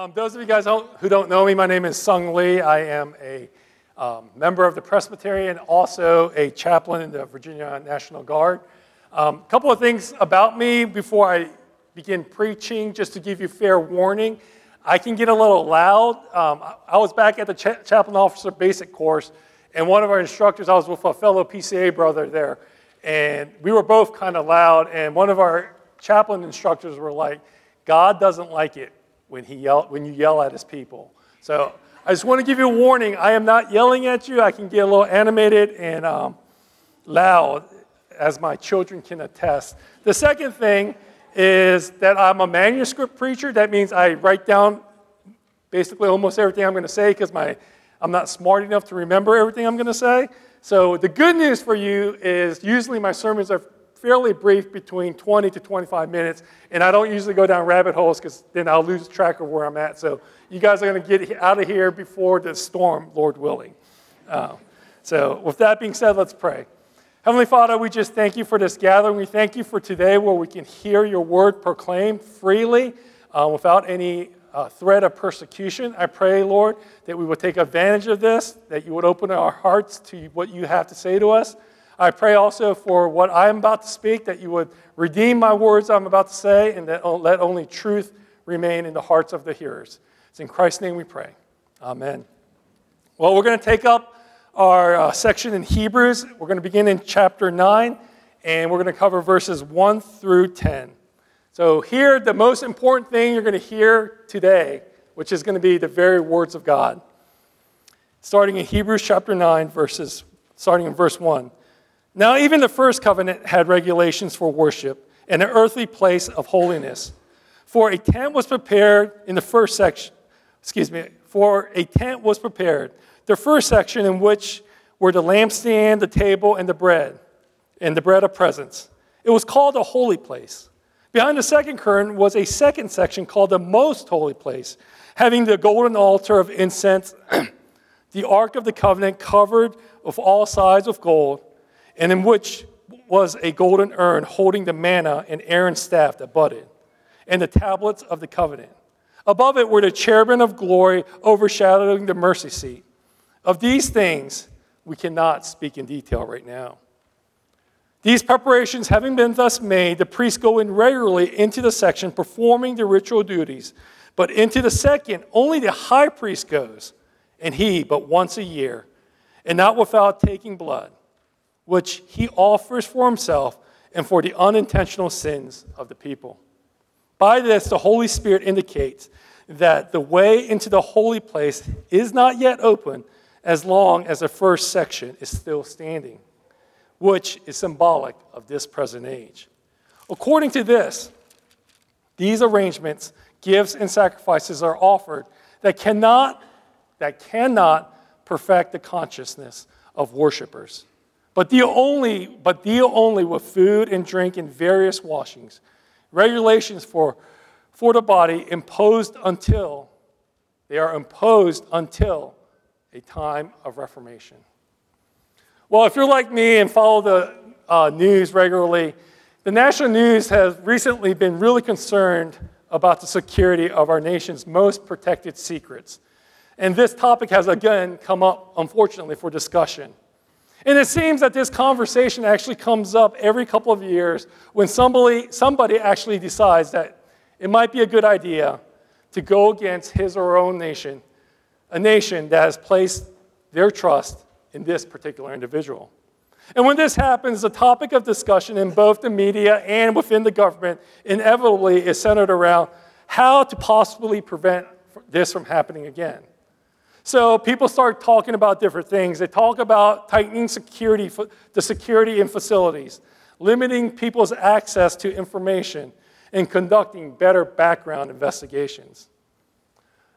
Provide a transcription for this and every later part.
Um, those of you guys who don't know me, my name is Sung Lee. I am a um, member of the Presbyterian, also a chaplain in the Virginia National Guard. A um, couple of things about me before I begin preaching, just to give you fair warning. I can get a little loud. Um, I was back at the cha- chaplain officer basic course, and one of our instructors, I was with a fellow PCA brother there, and we were both kind of loud. And one of our chaplain instructors were like, God doesn't like it when, he yell, when you yell at his people. So I just want to give you a warning. I am not yelling at you. I can get a little animated and um, loud, as my children can attest. The second thing is that I'm a manuscript preacher. That means I write down basically almost everything I'm going to say because my I'm not smart enough to remember everything I'm going to say. So the good news for you is usually my sermons are fairly brief, between 20 to 25 minutes, and I don't usually go down rabbit holes because then I'll lose track of where I'm at. So you guys are going to get out of here before the storm, Lord willing. Uh, so with that being said, let's pray. Heavenly Father, we just thank you for this gathering. We thank you for today where we can hear your word proclaimed freely uh, without any uh, threat of persecution. I pray, Lord, that we would take advantage of this, that you would open our hearts to what you have to say to us. I pray also for what I'm about to speak, that you would redeem my words I'm about to say, and that let only truth remain in the hearts of the hearers. It's in Christ's name we pray. Amen. Well, we're going to take up our uh, section in Hebrews. We're going to begin in chapter 9, and we're going to cover verses 1 through 10. So, here, the most important thing you're going to hear today, which is going to be the very words of God. Starting in Hebrews chapter 9, verses, starting in verse 1. Now, even the first covenant had regulations for worship and an earthly place of holiness. For a tent was prepared in the first section, excuse me, for a tent was prepared. The first section in which were the lampstand, the table, and the bread, and the bread of presence. It was called a holy place. Behind the second curtain was a second section called the most holy place, having the golden altar of incense, the ark of the covenant covered of all sides of gold, and in which was a golden urn holding the manna and Aaron's staff that budded, and the tablets of the covenant. Above it were the cherubim of glory overshadowing the mercy seat. Of these things, we cannot speak in detail right now. These preparations having been thus made, the priests go in regularly into the section performing the ritual duties. But into the second, only the high priest goes, and he but once a year, and not without taking blood, which he offers for himself and for the unintentional sins of the people. By this, the Holy Spirit indicates that the way into the holy place is not yet open as long as the first section is still standing which is symbolic of this present age. According to this, these arrangements, gifts, and sacrifices are offered that cannot, that cannot perfect the consciousness of worshipers, but deal only, but deal only with food and drink and various washings, regulations for, for the body imposed until they are imposed until a time of reformation. Well, if you're like me and follow the uh, news regularly, the national news has recently been really concerned about the security of our nation's most protected secrets. And this topic has again come up, unfortunately, for discussion. And it seems that this conversation actually comes up every couple of years when somebody, somebody actually decides that it might be a good idea to go against his or her own nation, a nation that has placed their trust in this particular individual. And when this happens, the topic of discussion in both the media and within the government inevitably is centered around how to possibly prevent this from happening again. So people start talking about different things. They talk about tightening security, the security in facilities, limiting people's access to information, and conducting better background investigations.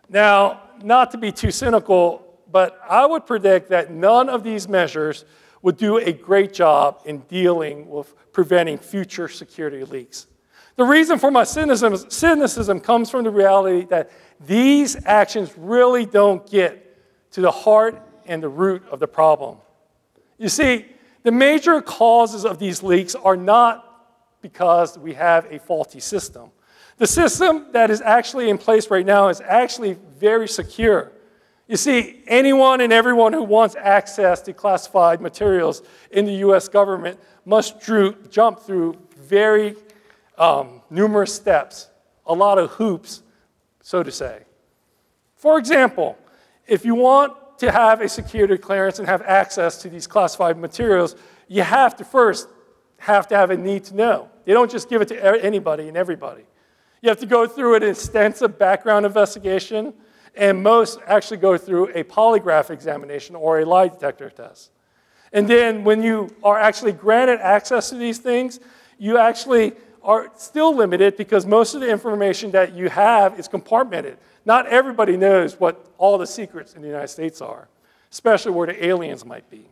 Now, not to be too cynical, but I would predict that none of these measures would do a great job in dealing with preventing future security leaks. The reason for my cynicism, cynicism comes from the reality that these actions really don't get to the heart and the root of the problem. You see, the major causes of these leaks are not because we have a faulty system. The system that is actually in place right now is actually very secure. You see, anyone and everyone who wants access to classified materials in the US government must drew, jump through very um, numerous steps, a lot of hoops, so to say. For example, if you want to have a security clearance and have access to these classified materials, you have to first have to have a need to know. They don't just give it to anybody and everybody. You have to go through an extensive background investigation, and most actually go through a polygraph examination or a lie detector test. And then when you are actually granted access to these things, you actually are still limited because most of the information that you have is compartmented. Not everybody knows what all the secrets in the United States are, especially where the aliens might be.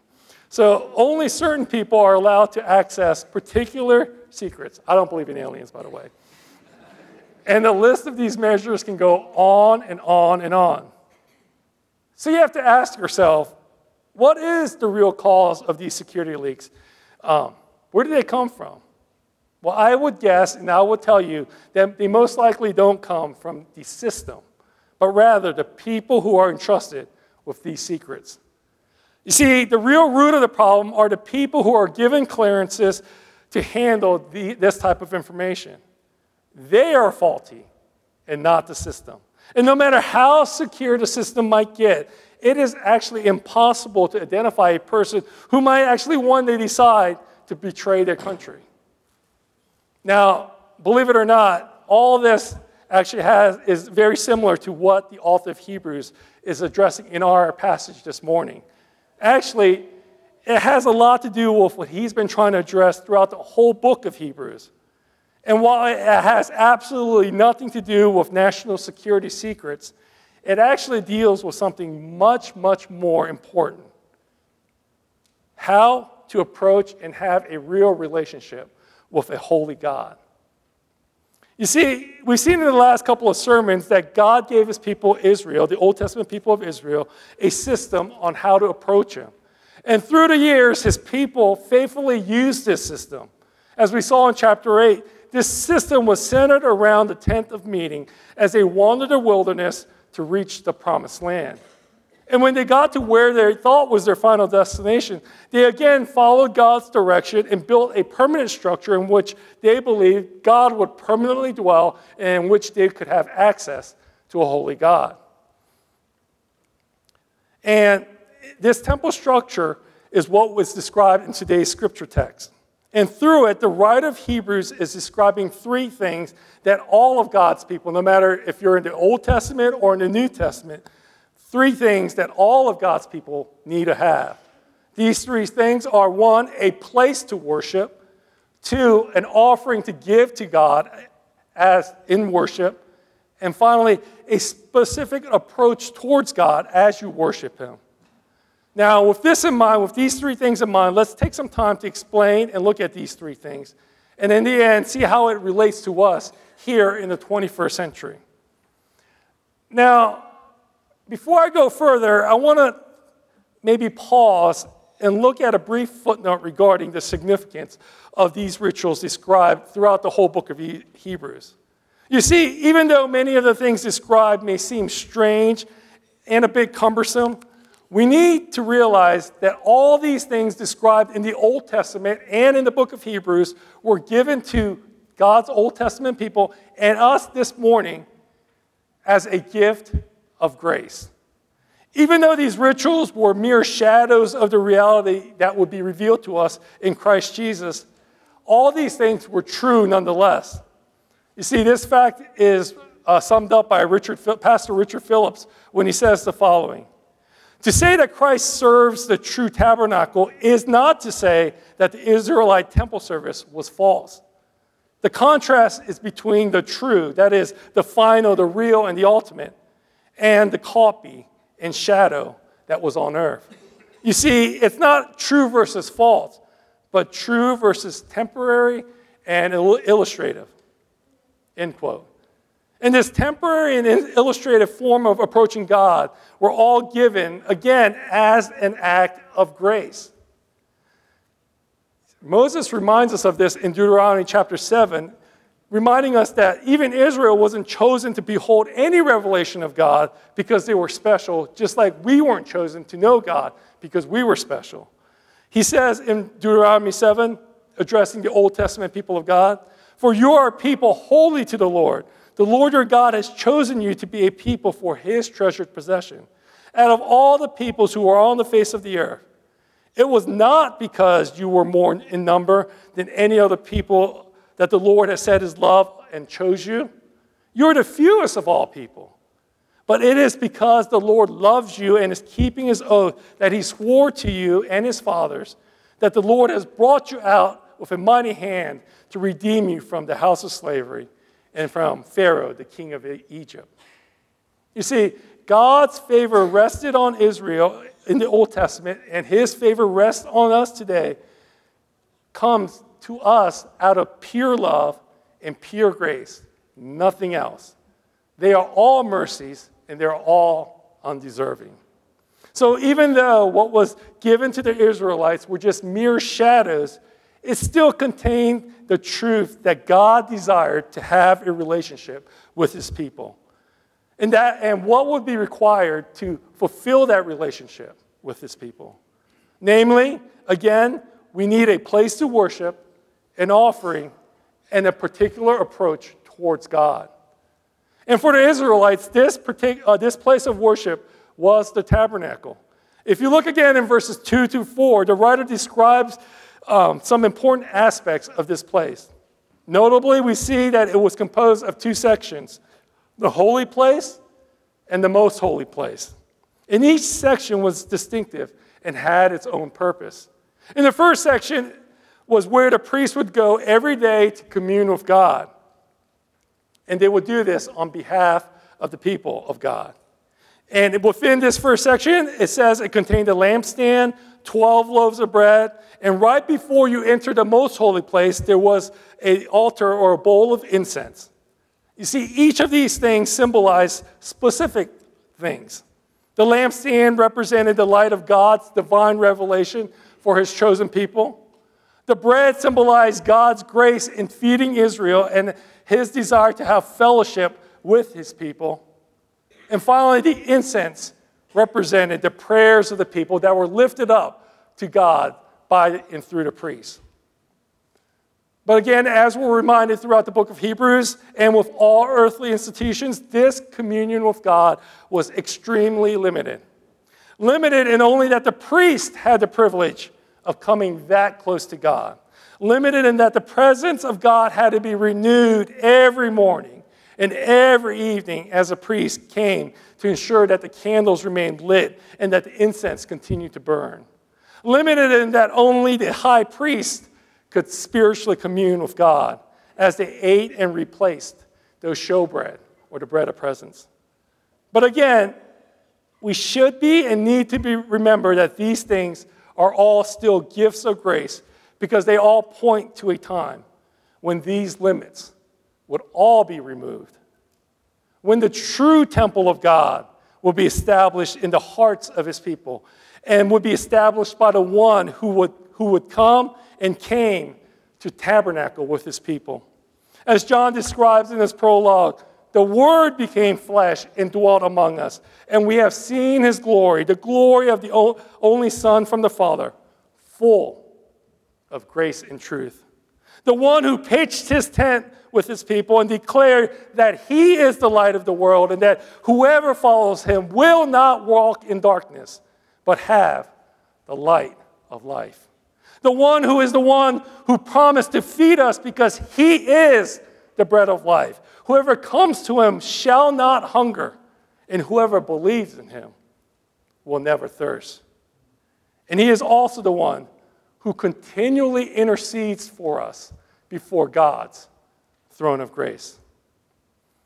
So only certain people are allowed to access particular secrets. I don't believe in aliens, by the way. And the list of these measures can go on and on and on. So you have to ask yourself, what is the real cause of these security leaks? Um, where do they come from? Well, I would guess, and I would tell you, that they most likely don't come from the system but rather the people who are entrusted with these secrets. You see, the real root of the problem are the people who are given clearances to handle the, this type of information. They are faulty and not the system. And no matter how secure the system might get, it is actually impossible to identify a person who might actually one day decide to betray their country. Now, believe it or not, all this actually has, is very similar to what the author of Hebrews is addressing in our passage this morning. Actually, it has a lot to do with what he's been trying to address throughout the whole book of Hebrews. And while it has absolutely nothing to do with national security secrets, it actually deals with something much, much more important how to approach and have a real relationship with a holy God. You see, we've seen in the last couple of sermons that God gave his people Israel, the Old Testament people of Israel, a system on how to approach him. And through the years, his people faithfully used this system. As we saw in chapter 8, this system was centered around the tent of meeting as they wandered the wilderness to reach the promised land. And when they got to where they thought was their final destination, they again followed God's direction and built a permanent structure in which they believed God would permanently dwell and in which they could have access to a holy God. And this temple structure is what was described in today's scripture text. And through it, the writer of Hebrews is describing three things that all of God's people, no matter if you're in the Old Testament or in the New Testament, Three things that all of God's people need to have. These three things are one, a place to worship, two, an offering to give to God as in worship, and finally, a specific approach towards God as you worship Him. Now, with this in mind, with these three things in mind, let's take some time to explain and look at these three things. And in the end, see how it relates to us here in the 21st century. Now, before I go further, I want to maybe pause and look at a brief footnote regarding the significance of these rituals described throughout the whole book of Hebrews. You see, even though many of the things described may seem strange and a bit cumbersome, we need to realize that all these things described in the Old Testament and in the book of Hebrews were given to God's Old Testament people and us this morning as a gift of grace. Even though these rituals were mere shadows of the reality that would be revealed to us in Christ Jesus, all these things were true nonetheless. You see, this fact is uh, summed up by Richard, Pastor Richard Phillips when he says the following To say that Christ serves the true tabernacle is not to say that the Israelite temple service was false. The contrast is between the true, that is, the final, the real, and the ultimate, and the copy and shadow that was on earth. You see, it's not true versus false, but true versus temporary and illustrative. End quote. In this temporary and illustrative form of approaching God, we're all given, again, as an act of grace. Moses reminds us of this in Deuteronomy chapter 7 reminding us that even Israel wasn't chosen to behold any revelation of God because they were special, just like we weren't chosen to know God because we were special. He says in Deuteronomy 7, addressing the Old Testament people of God, For you are a people holy to the Lord. The Lord your God has chosen you to be a people for his treasured possession. Out of all the peoples who are on the face of the earth, it was not because you were more in number than any other people that the Lord has set his love and chose you. You're the fewest of all people. But it is because the Lord loves you and is keeping his oath that he swore to you and his fathers that the Lord has brought you out with a mighty hand to redeem you from the house of slavery and from Pharaoh, the king of Egypt. You see, God's favor rested on Israel in the Old Testament, and his favor rests on us today, comes to us out of pure love and pure grace, nothing else. They are all mercies, and they're all undeserving. So, even though what was given to the Israelites were just mere shadows, it still contained the truth that God desired to have a relationship with his people. And, that, and what would be required to fulfill that relationship with his people? Namely, again, we need a place to worship, an offering, and a particular approach towards God. And for the Israelites, this, partic- uh, this place of worship was the tabernacle. If you look again in verses 2 to 4, the writer describes um, some important aspects of this place. Notably, we see that it was composed of two sections the holy place and the most holy place. And each section was distinctive and had its own purpose. In the first section was where the priest would go every day to commune with God. And they would do this on behalf of the people of God. And within this first section, it says it contained a lampstand, 12 loaves of bread, and right before you enter the most holy place, there was an altar or a bowl of incense. You see, each of these things symbolize specific things. The lampstand represented the light of God's divine revelation for his chosen people. The bread symbolized God's grace in feeding Israel and his desire to have fellowship with his people. And finally, the incense represented the prayers of the people that were lifted up to God by and through the priests. But again, as we're reminded throughout the book of Hebrews and with all earthly institutions, this communion with God was extremely limited. Limited in only that the priest had the privilege of coming that close to God. Limited in that the presence of God had to be renewed every morning and every evening as a priest came to ensure that the candles remained lit and that the incense continued to burn. Limited in that only the high priest could spiritually commune with God as they ate and replaced those showbread or the bread of presence. But again, we should be and need to be remember that these things are all still gifts of grace because they all point to a time when these limits would all be removed. When the true temple of God will be established in the hearts of his people and would be established by the one who would, who would come and came to tabernacle with his people. As John describes in his prologue, the Word became flesh and dwelt among us, and we have seen his glory, the glory of the only Son from the Father, full of grace and truth. The one who pitched his tent with his people and declared that he is the light of the world and that whoever follows him will not walk in darkness, but have the light of life. The one who is the one who promised to feed us because he is the bread of life. Whoever comes to him shall not hunger, and whoever believes in him will never thirst. And he is also the one who continually intercedes for us before God's throne of grace.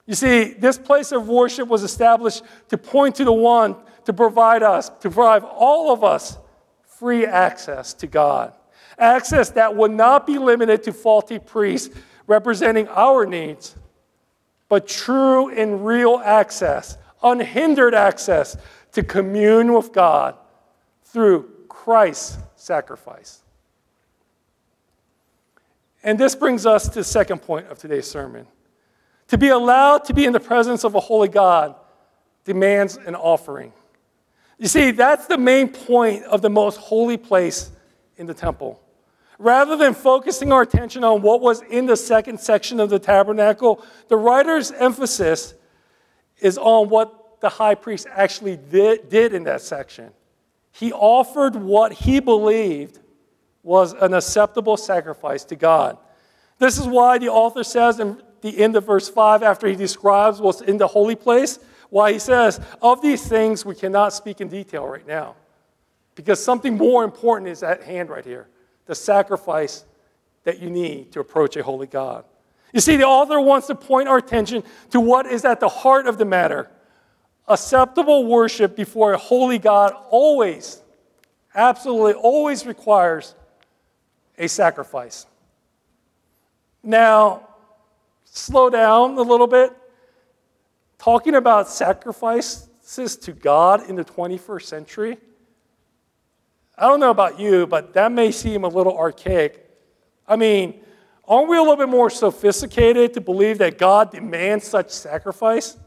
You see, this place of worship was established to point to the one to provide us, to provide all of us free access to God. Access that would not be limited to faulty priests representing our needs, but true and real access, unhindered access to commune with God through Christ's sacrifice. And this brings us to the second point of today's sermon. To be allowed to be in the presence of a holy God demands an offering. You see, that's the main point of the most holy place in the temple. Rather than focusing our attention on what was in the second section of the tabernacle, the writer's emphasis is on what the high priest actually did, did in that section. He offered what he believed was an acceptable sacrifice to God. This is why the author says in the end of verse 5, after he describes what's in the holy place, why he says, Of these things we cannot speak in detail right now. Because something more important is at hand right here the sacrifice that you need to approach a holy God. You see, the author wants to point our attention to what is at the heart of the matter. Acceptable worship before a holy God always, absolutely always requires a sacrifice. Now, slow down a little bit. Talking about sacrifices to God in the 21st century, I don't know about you, but that may seem a little archaic. I mean, aren't we a little bit more sophisticated to believe that God demands such sacrifice?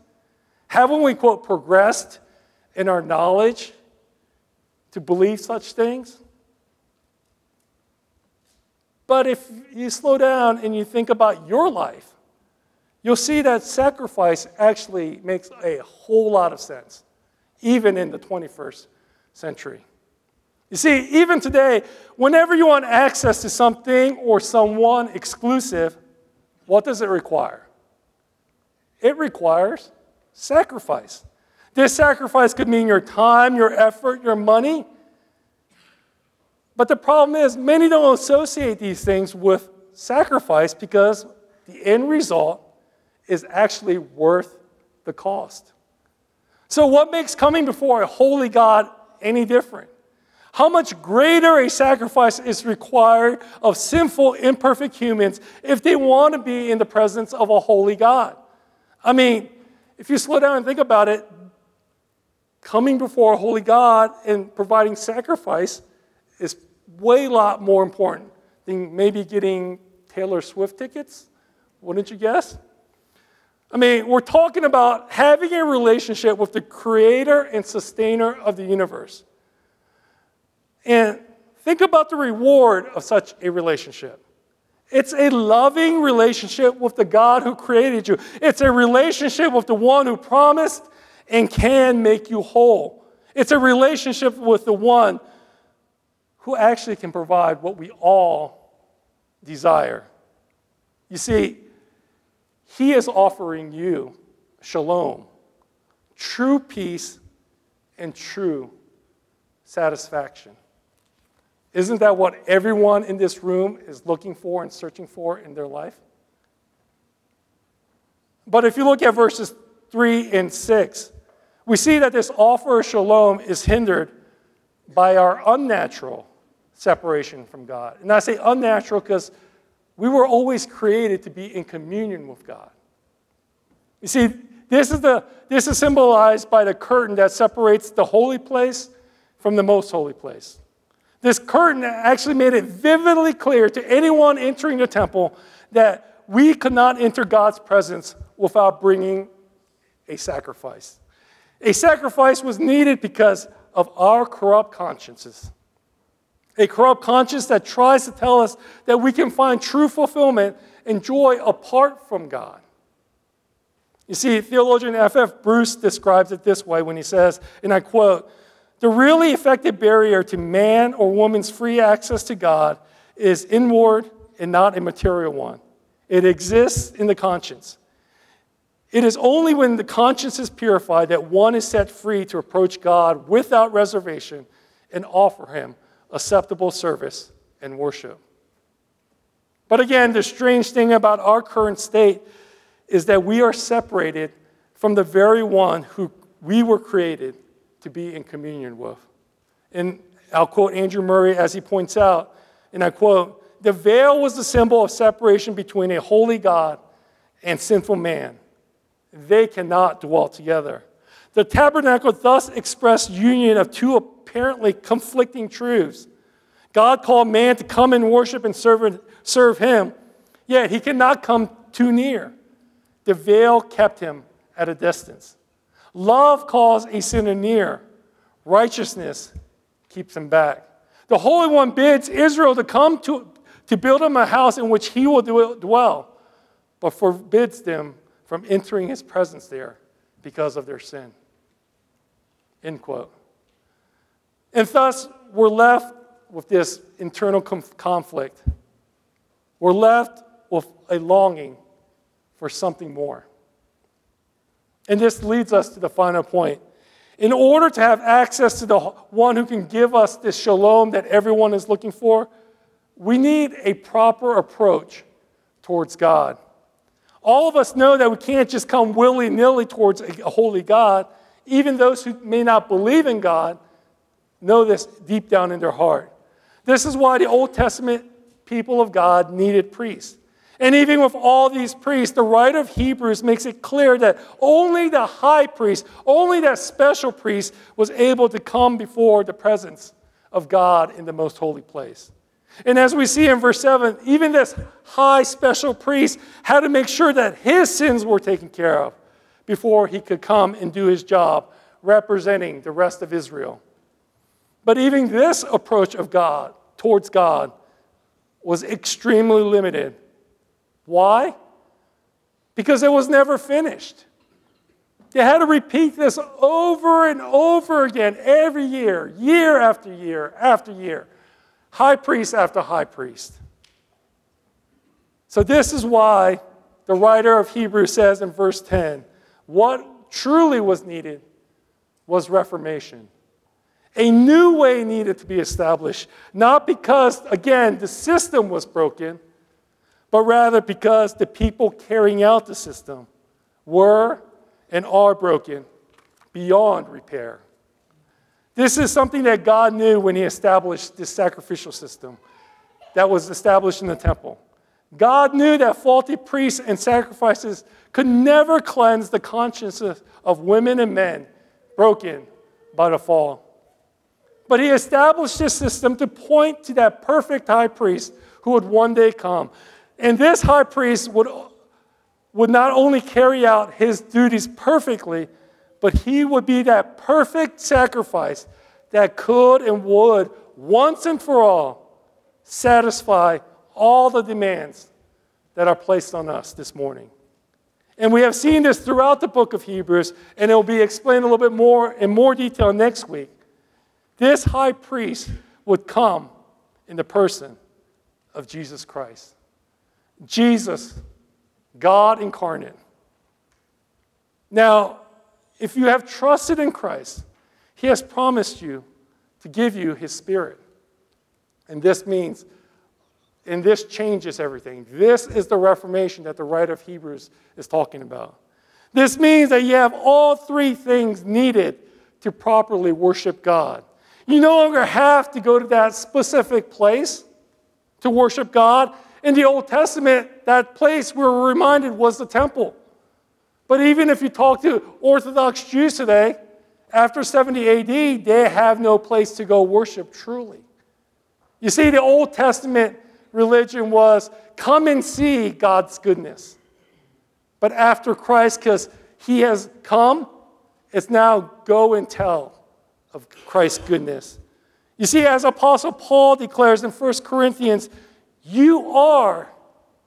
Haven't we, quote, progressed in our knowledge to believe such things? But if you slow down and you think about your life, you'll see that sacrifice actually makes a whole lot of sense, even in the 21st century. You see, even today, whenever you want access to something or someone exclusive, what does it require? It requires sacrifice. This sacrifice could mean your time, your effort, your money. But the problem is, many don't associate these things with sacrifice because the end result is actually worth the cost. So, what makes coming before a holy God any different? How much greater a sacrifice is required of sinful, imperfect humans if they want to be in the presence of a holy God? I mean, if you slow down and think about it, coming before a holy God and providing sacrifice is way lot more important than maybe getting Taylor Swift tickets. Wouldn't you guess? I mean, we're talking about having a relationship with the creator and sustainer of the universe. And think about the reward of such a relationship. It's a loving relationship with the God who created you. It's a relationship with the one who promised and can make you whole. It's a relationship with the one who actually can provide what we all desire. You see, he is offering you shalom, true peace, and true satisfaction. Isn't that what everyone in this room is looking for and searching for in their life? But if you look at verses 3 and 6, we see that this offer of shalom is hindered by our unnatural separation from God. And I say unnatural because we were always created to be in communion with God. You see, this is, the, this is symbolized by the curtain that separates the holy place from the most holy place. This curtain actually made it vividly clear to anyone entering the temple that we could not enter God's presence without bringing a sacrifice. A sacrifice was needed because of our corrupt consciences. A corrupt conscience that tries to tell us that we can find true fulfillment and joy apart from God. You see, theologian F.F. Bruce describes it this way when he says, and I quote, the really effective barrier to man or woman's free access to God is inward and not a material one. It exists in the conscience. It is only when the conscience is purified that one is set free to approach God without reservation and offer Him acceptable service and worship. But again, the strange thing about our current state is that we are separated from the very one who we were created to be in communion with. And I'll quote Andrew Murray as he points out, and I quote, the veil was the symbol of separation between a holy God and sinful man. They cannot dwell together. The tabernacle thus expressed union of two apparently conflicting truths. God called man to come and worship and serve, serve him, yet he cannot come too near. The veil kept him at a distance. Love calls a sinner near, righteousness keeps him back. The Holy One bids Israel to come to, to build him a house in which he will dwell, but forbids them from entering his presence there because of their sin. End quote. And thus, we're left with this internal conflict. We're left with a longing for something more. And this leads us to the final point. In order to have access to the one who can give us this shalom that everyone is looking for, we need a proper approach towards God. All of us know that we can't just come willy nilly towards a holy God. Even those who may not believe in God know this deep down in their heart. This is why the Old Testament people of God needed priests. And even with all these priests, the writer of Hebrews makes it clear that only the high priest, only that special priest, was able to come before the presence of God in the most holy place. And as we see in verse 7, even this high special priest had to make sure that his sins were taken care of before he could come and do his job representing the rest of Israel. But even this approach of God towards God was extremely limited why? Because it was never finished. They had to repeat this over and over again every year, year after year after year, high priest after high priest. So, this is why the writer of Hebrews says in verse 10 what truly was needed was reformation. A new way needed to be established, not because, again, the system was broken, but rather because the people carrying out the system were and are broken beyond repair. This is something that God knew when He established this sacrificial system that was established in the temple. God knew that faulty priests and sacrifices could never cleanse the consciences of women and men broken by the fall. But He established this system to point to that perfect high priest who would one day come. And this high priest would, would not only carry out his duties perfectly, but he would be that perfect sacrifice that could and would once and for all satisfy all the demands that are placed on us this morning. And we have seen this throughout the book of Hebrews, and it will be explained a little bit more in more detail next week. This high priest would come in the person of Jesus Christ. Jesus, God incarnate. Now, if you have trusted in Christ, He has promised you to give you His Spirit. And this means, and this changes everything. This is the Reformation that the writer of Hebrews is talking about. This means that you have all three things needed to properly worship God. You no longer have to go to that specific place to worship God. In the Old Testament, that place we were reminded was the temple. But even if you talk to Orthodox Jews today, after 70 AD, they have no place to go worship truly. You see, the Old Testament religion was come and see God's goodness. But after Christ, because he has come, it's now go and tell of Christ's goodness. You see, as Apostle Paul declares in 1 Corinthians you are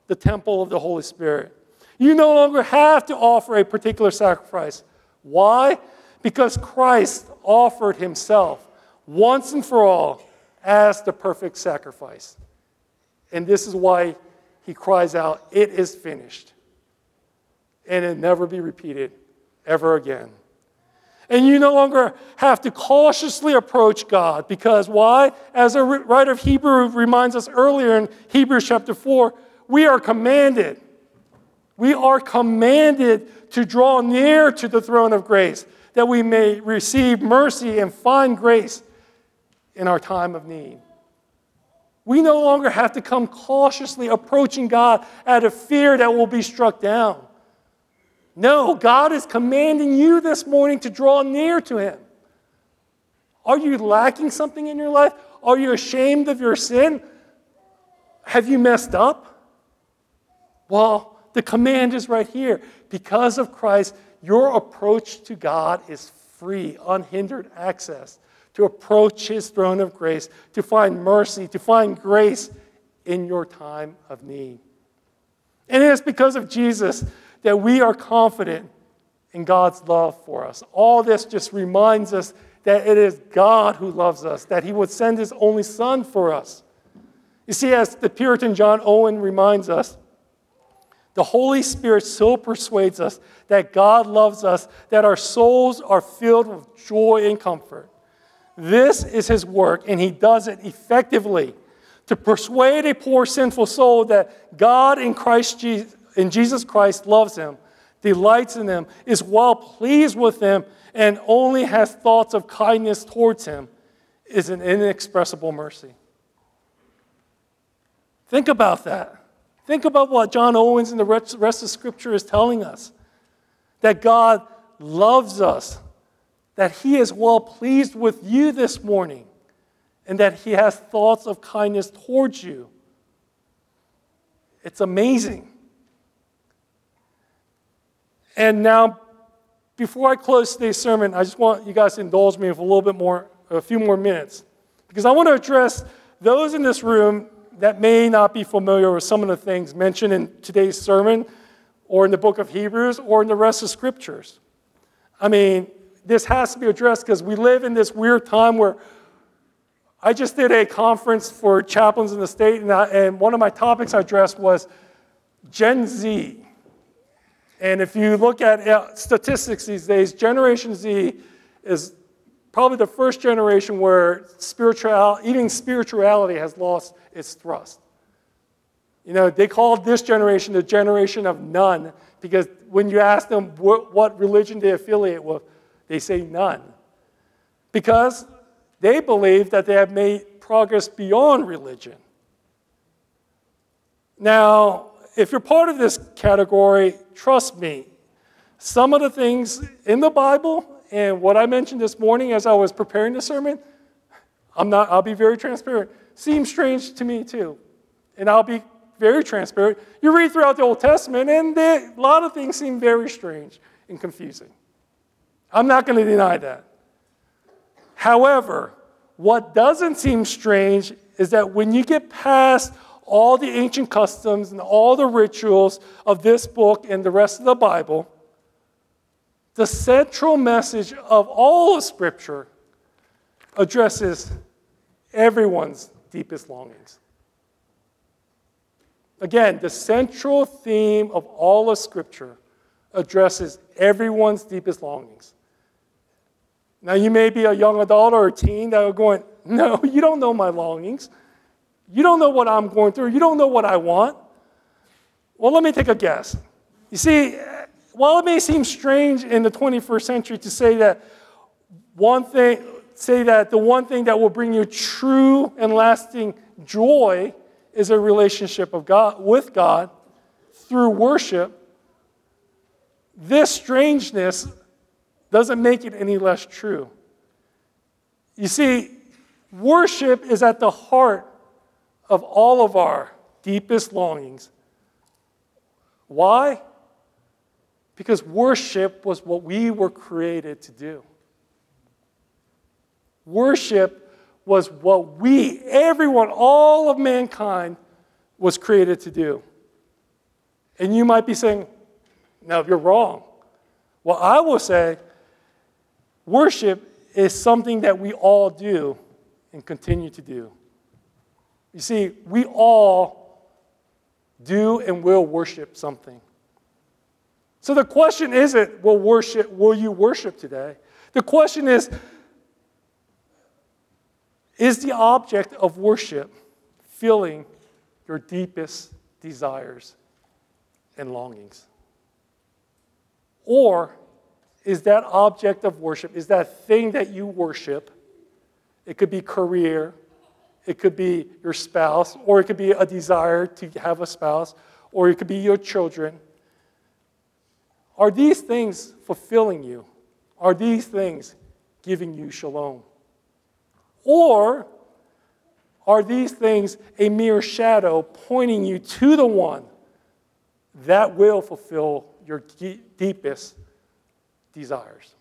the temple of the Holy Spirit. You no longer have to offer a particular sacrifice. Why? Because Christ offered himself once and for all as the perfect sacrifice. And this is why he cries out, It is finished. And it never be repeated ever again. And you no longer have to cautiously approach God because why? As a writer of Hebrew reminds us earlier in Hebrews chapter 4, we are commanded. We are commanded to draw near to the throne of grace that we may receive mercy and find grace in our time of need. We no longer have to come cautiously approaching God out of fear that we'll be struck down. No, God is commanding you this morning to draw near to Him. Are you lacking something in your life? Are you ashamed of your sin? Have you messed up? Well, the command is right here. Because of Christ, your approach to God is free, unhindered access to approach his throne of grace, to find mercy, to find grace in your time of need. And it is because of Jesus that we are confident in God's love for us. All this just reminds us that it is God who loves us, that he would send his only son for us. You see, as the Puritan John Owen reminds us, the Holy Spirit so persuades us that God loves us that our souls are filled with joy and comfort. This is his work, and he does it effectively to persuade a poor sinful soul that God in Christ Jesus, in Jesus Christ loves him, delights in him, is well pleased with him, and only has thoughts of kindness towards him is an inexpressible mercy. Think about that. Think about what John Owens and the rest of Scripture is telling us that God loves us, that He is well pleased with you this morning, and that He has thoughts of kindness towards you. It's amazing. And now, before I close today's sermon, I just want you guys to indulge me for a little bit more, a few more minutes, because I want to address those in this room that may not be familiar with some of the things mentioned in today's sermon or in the book of Hebrews or in the rest of scriptures. I mean, this has to be addressed because we live in this weird time where I just did a conference for chaplains in the state, and, I, and one of my topics I addressed was Gen Z. And if you look at uh, statistics these days, Generation Z is probably the first generation where spiritual, even spirituality has lost its thrust. You know, they call this generation the generation of none because when you ask them what, what religion they affiliate with, they say none. Because they believe that they have made progress beyond religion. Now, if you're part of this category, trust me, some of the things in the Bible and what I mentioned this morning as I was preparing the sermon, I'm not, I'll be very transparent, seems strange to me too. And I'll be very transparent. You read throughout the Old Testament, and they, a lot of things seem very strange and confusing. I'm not going to deny that. However, what doesn't seem strange is that when you get past all the ancient customs and all the rituals of this book and the rest of the Bible, the central message of all of Scripture addresses everyone's deepest longings. Again, the central theme of all of Scripture addresses everyone's deepest longings. Now, you may be a young adult or a teen that are going, No, you don't know my longings. You don't know what I'm going through. You don't know what I want. Well, let me take a guess. You see, while it may seem strange in the 21st century to say that one thing, say that the one thing that will bring you true and lasting joy is a relationship of God with God through worship, this strangeness doesn't make it any less true. You see, worship is at the heart of all of our deepest longings. Why? Because worship was what we were created to do. Worship was what we, everyone, all of mankind, was created to do. And you might be saying, no, you're wrong. Well, I will say, worship is something that we all do and continue to do. You see, we all do and will worship something. So the question isn't, will, worship, will you worship today? The question is, is the object of worship filling your deepest desires and longings? Or is that object of worship, is that thing that you worship, it could be career, it could be your spouse, or it could be a desire to have a spouse, or it could be your children are these things fulfilling you? Are these things giving you shalom? Or are these things a mere shadow pointing you to the one that will fulfill your deepest desires.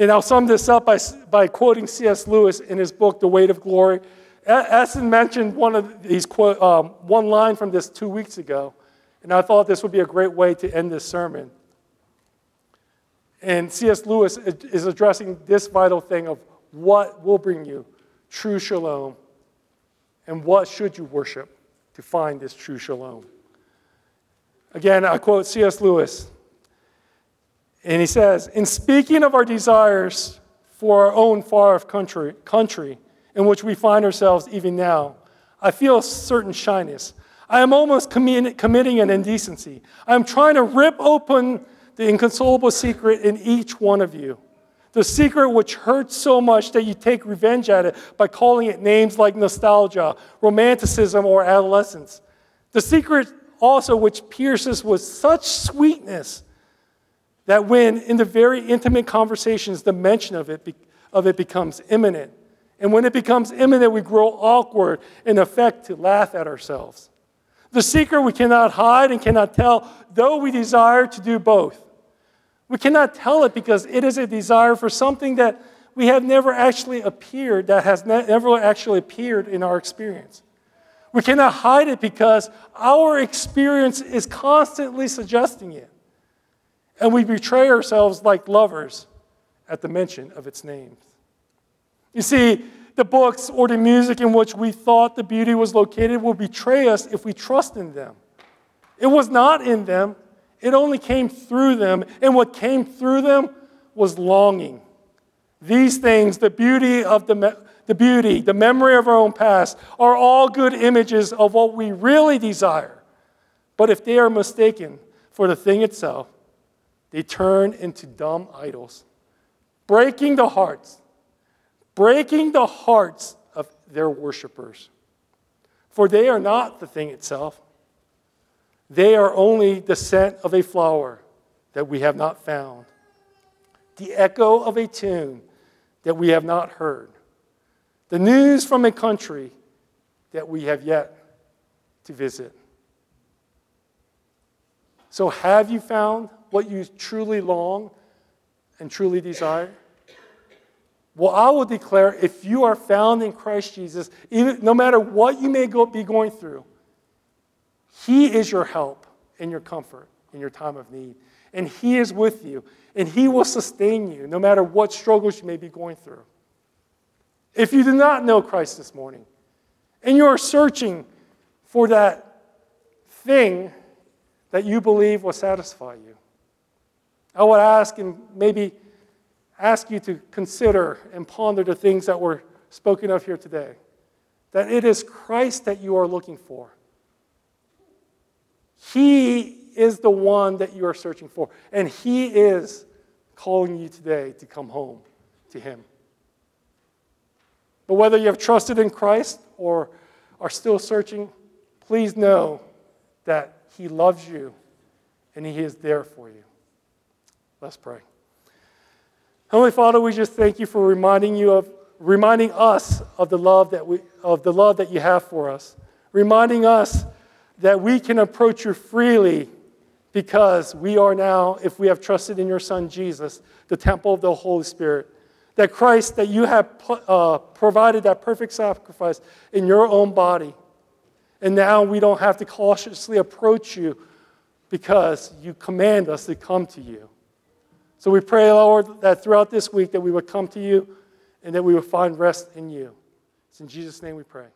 And I'll sum this up by, by quoting C.S. Lewis in his book, The Weight of Glory. Essen mentioned one of these um, one line from this two weeks ago, and I thought this would be a great way to end this sermon. And C.S. Lewis is addressing this vital thing of what will bring you true shalom and what should you worship to find this true shalom. Again, I quote C.S. Lewis, and he says, In speaking of our desires for our own far off country, country in which we find ourselves even now, I feel a certain shyness. I am almost committing an indecency. I am trying to rip open the inconsolable secret in each one of you. The secret which hurts so much that you take revenge at it by calling it names like nostalgia, romanticism, or adolescence. The secret also which pierces with such sweetness that when in the very intimate conversations the mention of it, of it becomes imminent. And when it becomes imminent, we grow awkward and affect to laugh at ourselves. The secret we cannot hide and cannot tell, though we desire to do both. We cannot tell it because it is a desire for something that we have never actually appeared, that has never actually appeared in our experience. We cannot hide it because our experience is constantly suggesting it. And we betray ourselves like lovers at the mention of its names. You see, the books or the music in which we thought the beauty was located will betray us if we trust in them. It was not in them, it only came through them, and what came through them was longing. These things, the beauty of the, the beauty, the memory of our own past, are all good images of what we really desire. But if they are mistaken for the thing itself, they turn into dumb idols, breaking the hearts, breaking the hearts of their worshippers. For they are not the thing itself, they are only the scent of a flower that we have not found, the echo of a tune that we have not heard, the news from a country that we have yet to visit. So, have you found what you truly long and truly desire? Well, I will declare if you are found in Christ Jesus, even, no matter what you may go, be going through, he is your help and your comfort in your time of need. And He is with you, and He will sustain you no matter what struggles you may be going through. If you do not know Christ this morning, and you are searching for that thing that you believe will satisfy you, I would ask and maybe ask you to consider and ponder the things that were spoken of here today. That it is Christ that you are looking for. He is the one that you are searching for. And He is calling you today to come home to Him. But whether you have trusted in Christ or are still searching, please know that He loves you and He is there for you. Let's pray. Heavenly Father, we just thank you for reminding you of reminding us of the love that we of the love that you have for us. Reminding us that we can approach you freely because we are now, if we have trusted in your Son Jesus, the temple of the Holy Spirit. That Christ, that you have uh, provided that perfect sacrifice in your own body. And now we don't have to cautiously approach you because you command us to come to you. So we pray, Lord, that throughout this week that we would come to you and that we would find rest in you. It's in Jesus' name we pray.